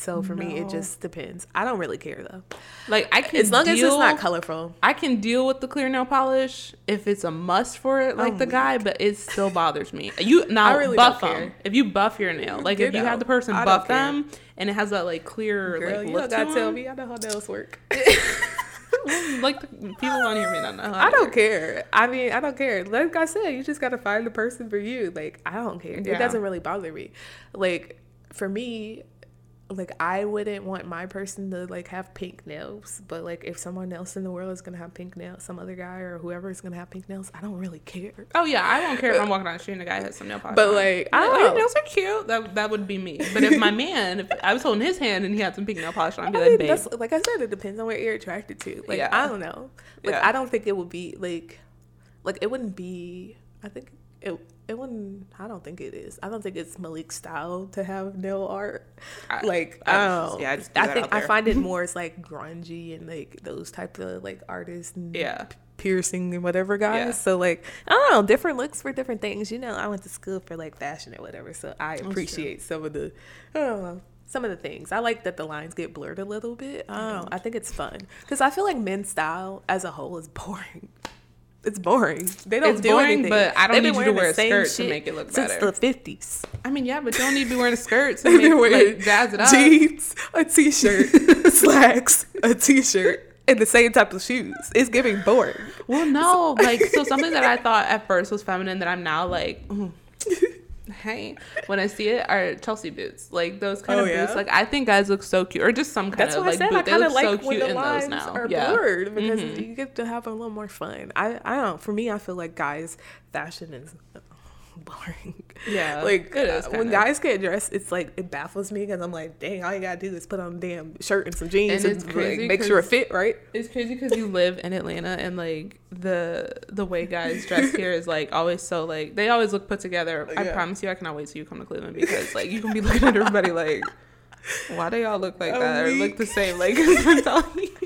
So for me, it just depends. I don't really care though, Like I can as long as it's not colorful. I can deal with the clear nail polish if it's a must for it, like the oh guy, but it still bothers me. You now really buff them. care. If you buff your nail, like if You have the person I buff them and it has that like clear Girl, like you look don't to tell me. I know how nails work. like people on here may not know. I don't care. I mean, I don't care. Like I said, you just gotta find the person for you. Like I don't care. Yeah. It doesn't really bother me. Like for me, like I wouldn't want my person to like have pink nails. But like if someone else in the world is gonna have pink nails, some other guy or whoever is gonna have pink nails, I don't really care. Oh yeah, I don't care if I'm uh, walking down the street and the guy has some nail polish. But like I Oh, don't your nails are cute. That that would be me. But if my man, if I was holding his hand and he had some pink nail polish on, I'd be I like, mean, babe. that's like I said, it depends on what you're attracted to. Like Yeah. I don't know. Like Yeah. I don't think it would be like, like it wouldn't be. I think it it wouldn't. I don't think it is. I don't think it's Malik's style to have nail art. I- like I don't. Um, yeah, I I think I find it more as like grungy and like those type of like artists and Yeah. piercing and whatever guys. Yeah. So like I don't know, different looks for different things. You know, I went to school for like fashion or whatever, so I appreciate some of the I don't know. Some of the things I like that the lines get blurred a little bit. I don't know. I think it's fun because I feel like men's style as a whole is boring. It's boring. They don't It's do boring, anything. but I don't They've need you to wear a skirt to make it look since better. the fifties. I mean, yeah, but you don't need to be wearing a skirt to make like jazz it up. jeans, a t-shirt, slacks, a t-shirt, and the same type of shoes. It's giving boring. Well, no, like so something that I thought at first was feminine that I'm now like, mm, hey, when I see it are Chelsea boots, like those kind Oh, of yeah? boots. Like I think guys look so cute, or just some kind That's of why I like said boot. I They kind of look like so cute the in those lines now. are yeah. blurred because Mhm. you get to have a little more fun. I I don't. For me, I feel like guys' fashion is boring. Yeah, like it is uh, when guys get dressed, it's like it baffles me because I'm like, dang, all you gotta do is put on a damn shirt and some jeans And and, it's like, make sure it fit right. It's crazy because you live in Atlanta and like the the way guys dress here is like always so like they always look put together. I promise you, I cannot wait till you come to Cleveland because like you can be looking at everybody like, why do y'all look like I'm that or look the same? Like I'm telling you,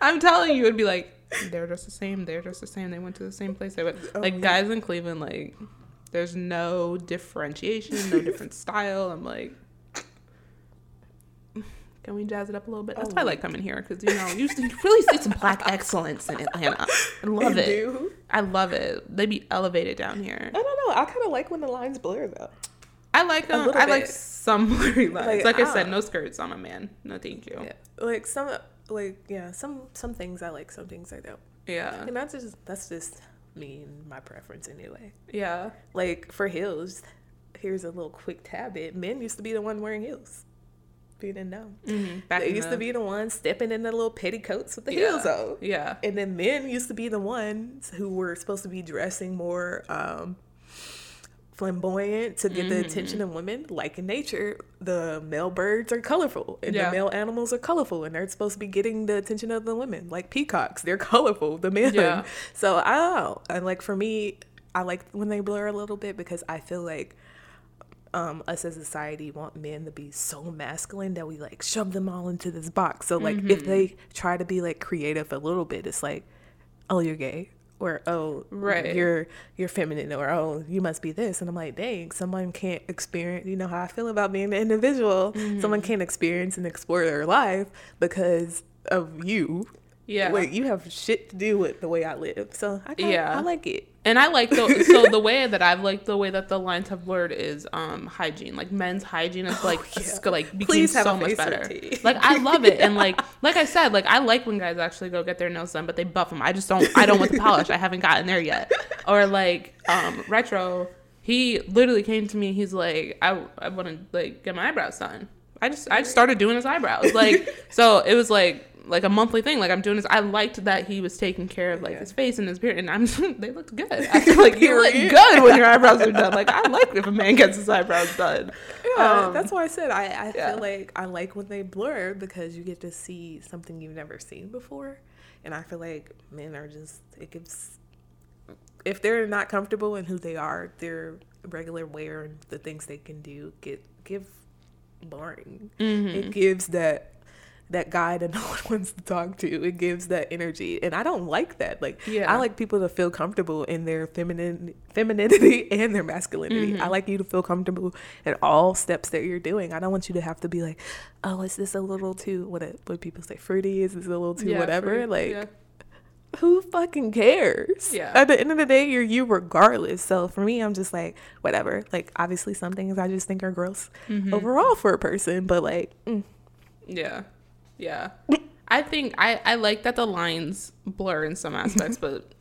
I'm telling you, it'd be like they're just the same. They're just the same. They went to the same place. They went like guys in Cleveland like. There's no differentiation, no different style. I'm like, can we jazz it up a little bit? That's Oh, why I oh. like coming here because you know you, really see some black excellence in Atlanta. I love You it. do? I love it. They be elevated down here. I don't know. I kind of like when the lines blur though. I like them. Uh, little I like some blurry lines. Like, Like, I I said, don't- no skirts on a man. No, thank you. Yeah, like some like yeah some some things I like, some things I don't. Yeah, And that's just that's just me and my preference anyway. yeah. Like for heels, here's a little quick tabit. Men used to be the one wearing heels. If you didn't know. Mm-hmm. Back they used the- to be the ones stepping in the little petticoats with the yeah. heels on. Yeah, And then men used to be the ones who were supposed to be dressing more um, flamboyant to get the attention Mm-hmm. of women. Like in nature, the male birds are colorful and Yeah. the male animals are colorful, and they're supposed to be getting the attention of the women. Like peacocks, they're colorful. The men. Yeah. So I don't know. And like for me, I like when they blur a little bit because I feel like um, us as a society want men to be so masculine that we like shove them all into this box. So like if they try to be like creative a little bit, it's like, oh, you're gay, or oh, Right. you're you're feminine, or oh, you must be this. And I'm like, dang, someone can't experience. You know how I feel about being an individual. Someone mm-hmm. can't experience and explore their life because of you. Yeah. Like you have shit to do with the way I live. So I kinda, Yeah. I like it. And I like the so the way that I've liked the way that the lines have blurred is um hygiene. Like men's hygiene is like Oh, yeah. like became so much better. Like I love it, and like like I said, like I like when guys actually go get their nails done, but they buff them. I just don't. I don't want the polish. I haven't gotten there yet. Or like um retro. He literally came to me. He's like, I I want to like get my eyebrows done. I just I just started doing his eyebrows. Like so it was like like a monthly thing. Like I'm doing this. I liked that he was taking care of like Yeah. his face and his beard, and I'm they looked good. I feel like you look good when your eyebrows are done. Like I like if a man gets his eyebrows done. Yeah, Um, that's why I said I, I yeah. feel like I like when they blur because you get to see something you've never seen before. And I feel like men are just it gives if they're not comfortable in who they are, their regular wear and the things they can do get give boring. It gives that that guy that no one wants to talk to. It gives that energy, and I don't like that. Like, Yeah. I like people to feel comfortable in their feminine femininity and their masculinity. I like you to feel comfortable in all steps that you're doing. I don't want you to have to be like, oh, is this a little too what? it- What people say, fruity? Is this a little too Yeah, whatever? like, yeah. who fucking cares? Yeah. At the end of the day, you're you regardless. So for me, I'm just like, whatever. Like, obviously, some things I just think are gross Mm-hmm. overall for a person, but like, mm, Yeah. Yeah. I think I, I like that the lines blur in some aspects, but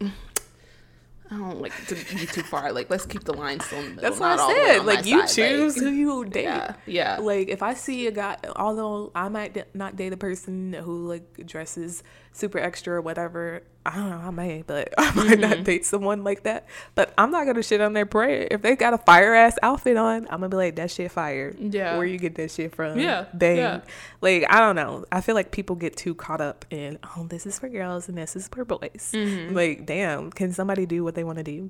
I don't like to be too far. Like, let's keep the lines still in the middle. that's what not I said. Like, you side. choose Like, who you date. yeah. Yeah. Like, if I see a guy, although I might not date a person who like dresses super extra or whatever, I don't know, I may, but I might Mm-hmm. not date someone like that. But I'm not gonna shit on their prayer. If they got a fire ass outfit on, I'm gonna be like, that shit fire. Yeah. Where you get that shit from? Yeah, Bang. yeah. Like, I don't know. I feel like people get too caught up in, oh, this is for girls and this is for boys. Mm-hmm. Like, damn, can somebody do what they want to do?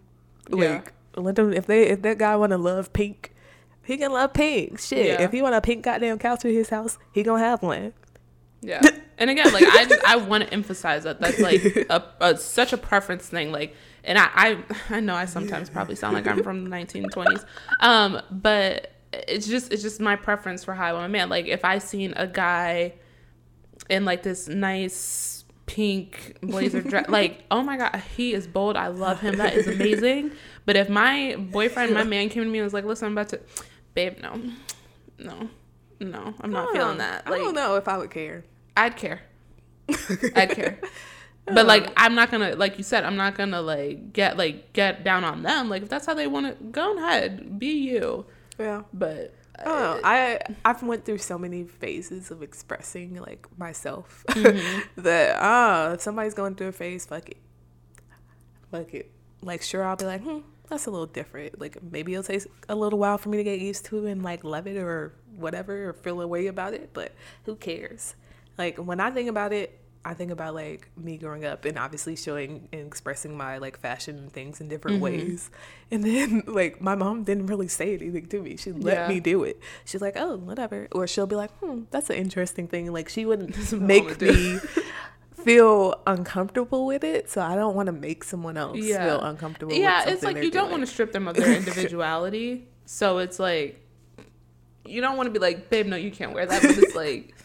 Yeah. Like, let them, if they, if that guy want to love pink, he can love pink. Shit. Yeah. If he want a pink goddamn couch in his house, he gonna have one. Yeah. And again, like I I want to emphasize that that's like a, a such a preference thing. Like, and I, I I know I sometimes probably sound like I'm from the 1920s, um, but it's just it's just my preference for how I want a man. Like if I seen a guy in like this nice pink blazer dress, like oh my god, he is bold. I love him. That is amazing. But if my boyfriend, my man came to me and was like, listen, I'm about to, babe, no, no. No, I'm not feeling that. I don't know if I would care. I'd care. I'd care. But like I'm not gonna like you said, I'm not gonna like get like get down on them. Like if that's how they wanna go ahead, be you. Yeah. But I don't know. I I've went through so many phases of expressing like myself Mm-hmm. that ah, if somebody's going through a phase, fuck it, fuck it. Like sure, I'll be like, hmm, that's a little different. Like maybe it'll take a little while for me to get used to and like love it or whatever or feel a way about it. But who cares? Like when I think about it, I think about like me growing up and obviously showing and expressing my like fashion and things in different Mm-hmm. ways. And then like my mom didn't really say anything to me. She let Yeah. me do it. She's like, oh, whatever. Or she'll be like, hmm, that's an interesting thing. Like she wouldn't make me feel uncomfortable with it. So I don't want to make someone else Yeah. feel uncomfortable. yeah, it's like you don't want to strip them of their individuality. so it's like you don't want to be like, babe, no, you can't wear that. But it's like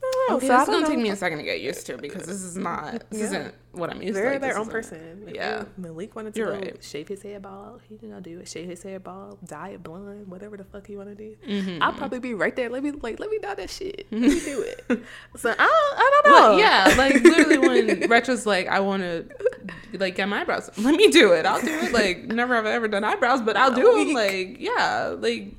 to. okay, so I this is don't gonna know. take me a second to get used to because this is not this Yeah. isn't what I'm used to. They're Like, their own person. If Yeah. Malik wanted to right. shave his hair bald. He gonna do it. Shave his hair bald, dye it blonde, whatever the fuck he want to do. Mm-hmm. I'll probably be right there. Let me like let me dye that shit. Let me do it. So I don't, I don't know. Well, yeah, like literally when Retro's like, I want to like get my eyebrows. Let me do it. I'll do it. Like never have I ever done eyebrows, but I'll do them. Like yeah, like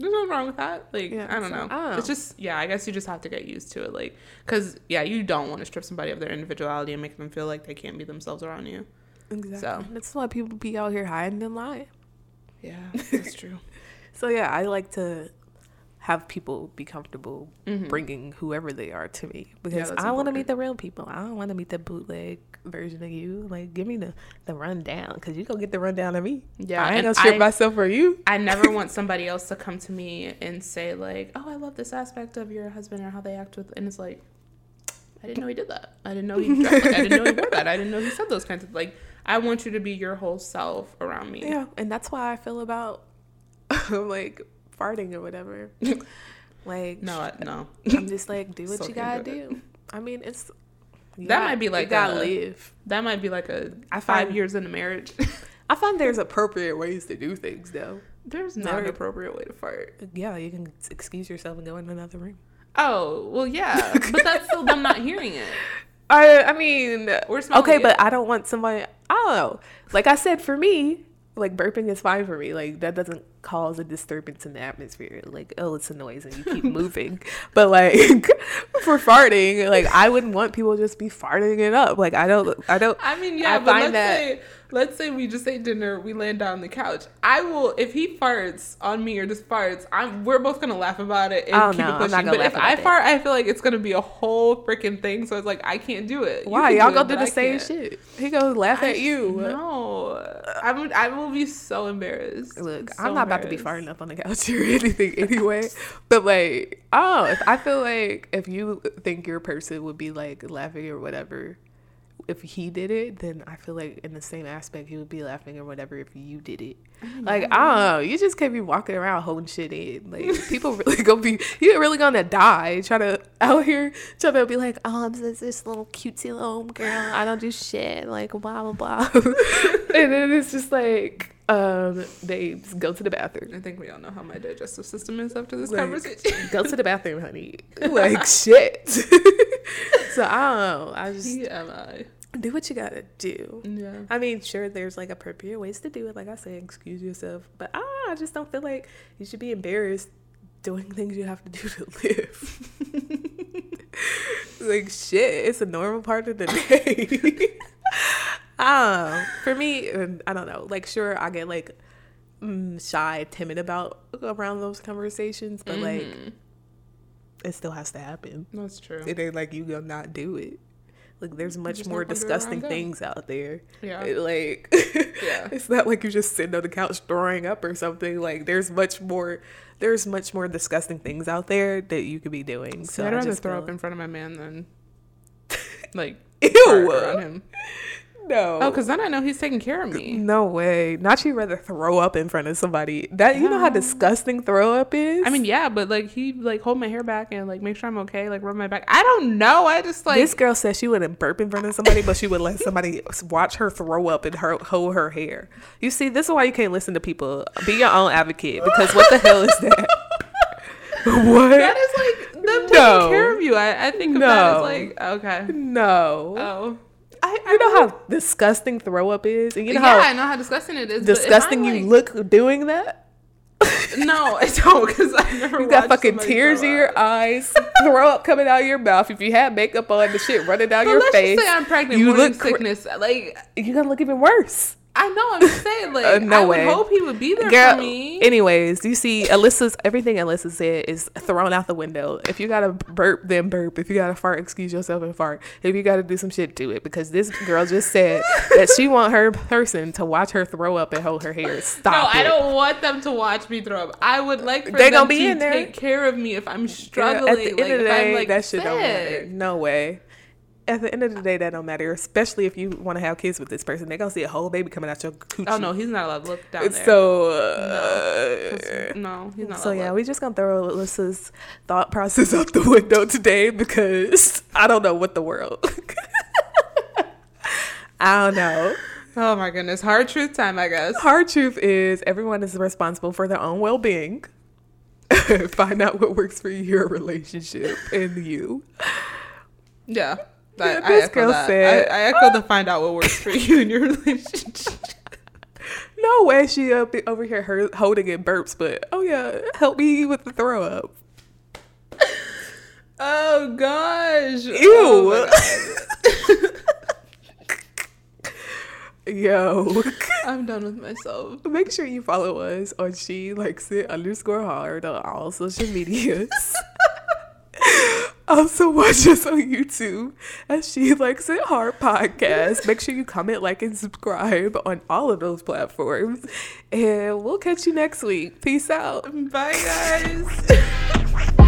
there's nothing wrong with that. Like Yeah, I don't so, know. I don't know. It's just yeah. I guess you just have to get used to it. Like because yeah, you don't want to strip somebody of their individuality and make them feel like they can't be themselves around you. Exactly. So. That's why people be out here hiding and lying. Yeah, that's true. So yeah, I like to have people be comfortable bringing whoever they are to me because Mm-hmm. I want to meet the real people. I don't want to meet the bootleg version of you. Like, give me the the rundown because you gonna get the rundown of me. Yeah, I ain't gonna strip myself for you. I never want somebody else to come to me and say like, "Oh, I love this aspect of your husband or how they act with," and it's like, I didn't know he did that. I didn't know he. Dressed, I didn't know he wore that. I didn't know he said those kinds of like. I want you to be your whole self around me. Yeah, and that's why I feel about like farting or whatever. like, No, I, no. I'm just like, do what Still you gotta do. I mean, it's That might be you like gotta a- live. That might be like a I five find- years into marriage. I find there's appropriate ways to do things though. There's not Very- an appropriate way to fart. Yeah, you can excuse yourself and go in another room. Oh well, yeah, but that's still them not hearing it. I I mean, We're okay, it. but I don't want somebody. I don't know. Like I said, for me, like burping is fine for me. Like that doesn't cause a disturbance in the atmosphere. Like oh, it's a noise and you keep moving. But like for farting, like I wouldn't want people to just be farting it up. Like I don't. I don't. I mean, yeah, I but find let's that- say let's say we just ate dinner, we land down on the couch. I will if he farts on me or just farts, I'm we're both gonna laugh about it and Oh, keep no, it pushing. but if I about fart, I feel like it's gonna be a whole freaking thing. So it's like I can't do it. You Why? Y'all do go it, do the same shit? He goes laugh I- at you. No, I'm I will be so embarrassed. Look, So I'm not about to be farting up on the couch or anything anyway. but like, oh, if I feel like if you think your person would be like laughing or whatever, if he did it, then I feel like in the same aspect he would be laughing or whatever if you did it. Mm-hmm. Like, I don't know. You just can't be walking around holding shit in. Like, people really gonna be, you're really gonna die trying to out here trying to be like, oh, I'm this, this little cutesy little girl. I don't do shit. Like, blah, blah, blah. and then it's just like, um, they go to the bathroom. I think we all know how my digestive system is after this Like, conversation. go to the bathroom, honey. Like shit. so I don't know. I just TMI. do what you gotta do. Yeah. I mean, sure, there's like appropriate ways to do it. Like I say, excuse yourself. But I, I just don't feel like you should be embarrassed doing things you have to do to live. like shit, it's a normal part of the day. Um, for me, um, I don't know. Like, sure, I get like mm, shy, timid about around those conversations, but like, Mhm. it still has to happen. That's true. It ain't like you gonna not do it. Like there's much more not gonna do it disgusting things out there. Yeah. It, like Yeah. it's not like you're just sitting on the couch throwing up or something. Like there's much more there's much more disgusting things out there that you could be doing. So So I'd rather just throw up in front of my man than like Ew. around him. No. Oh, because then I know he's taking care of me. no way. Not you rather throw up in front of somebody. That you know how disgusting throw up is? I mean, yeah, but like he like hold my hair back and like make sure I'm okay, like rub my back. I don't know. I just like this girl said she wouldn't burp in front of somebody, but she would let somebody watch her throw up and her hold her hair. You see, this is why you can't listen to people. Be your own advocate because what the hell is that? what? that is like them taking care of you. I, I think of that as No. like okay. No. Oh, I, I you know how disgusting throw up is, and you know yeah, I how know how disgusting it is. disgusting you like- look doing that. No, I don't because I never. You got fucking tears in your eyes, throw up coming out of your mouth. If you have makeup on, the shit running down But your face. just say I'm pregnant, you look sickness. Like You're gonna look even worse. I know, I'm just saying. Like Uh, no I would hope he would be there Girl, for me. Anyways, you see, Alyssa's everything Alyssa said is thrown out the window. If you gotta burp, then burp. If you gotta fart, excuse yourself and fart. If you gotta do some shit, do it. Because this girl just said that she want her person to watch her throw up and hold her hair. Stop. No, Stop I don't want them to watch me throw up. I would like for They them gonna be to in there. take care of me if I'm Girl, struggling. At the end like, of the day, like that shit don't matter. No way. At the end of the day, that don't matter. Especially if you want to have kids with this person, they're gonna see a whole baby coming out your coochie. Oh no, he's not allowed to look down there. So, uh, no, he's not. so yeah, to we just gonna throw Alyssa's thought process out the window today because I don't know what the world. I don't know. Oh my goodness, hard truth time, I guess. Hard truth is everyone is responsible for their own well being. Find out what works for your relationship and you. Yeah. Yeah, I, echo girl that. said- I, I echo the ah. find out what works for you in your relationship. No way she up over here her, holding in burps, but oh yeah, help me with the throw up. Oh gosh. Ew. Oh. Yo. I'm done with myself. Make sure you follow us on She Likes It underscore hard on all social medias. Also watch us on YouTube as She Likes It Hard podcast. Make sure you comment, like, and subscribe on all of those platforms. And we'll catch you next week. Peace out. Bye, guys.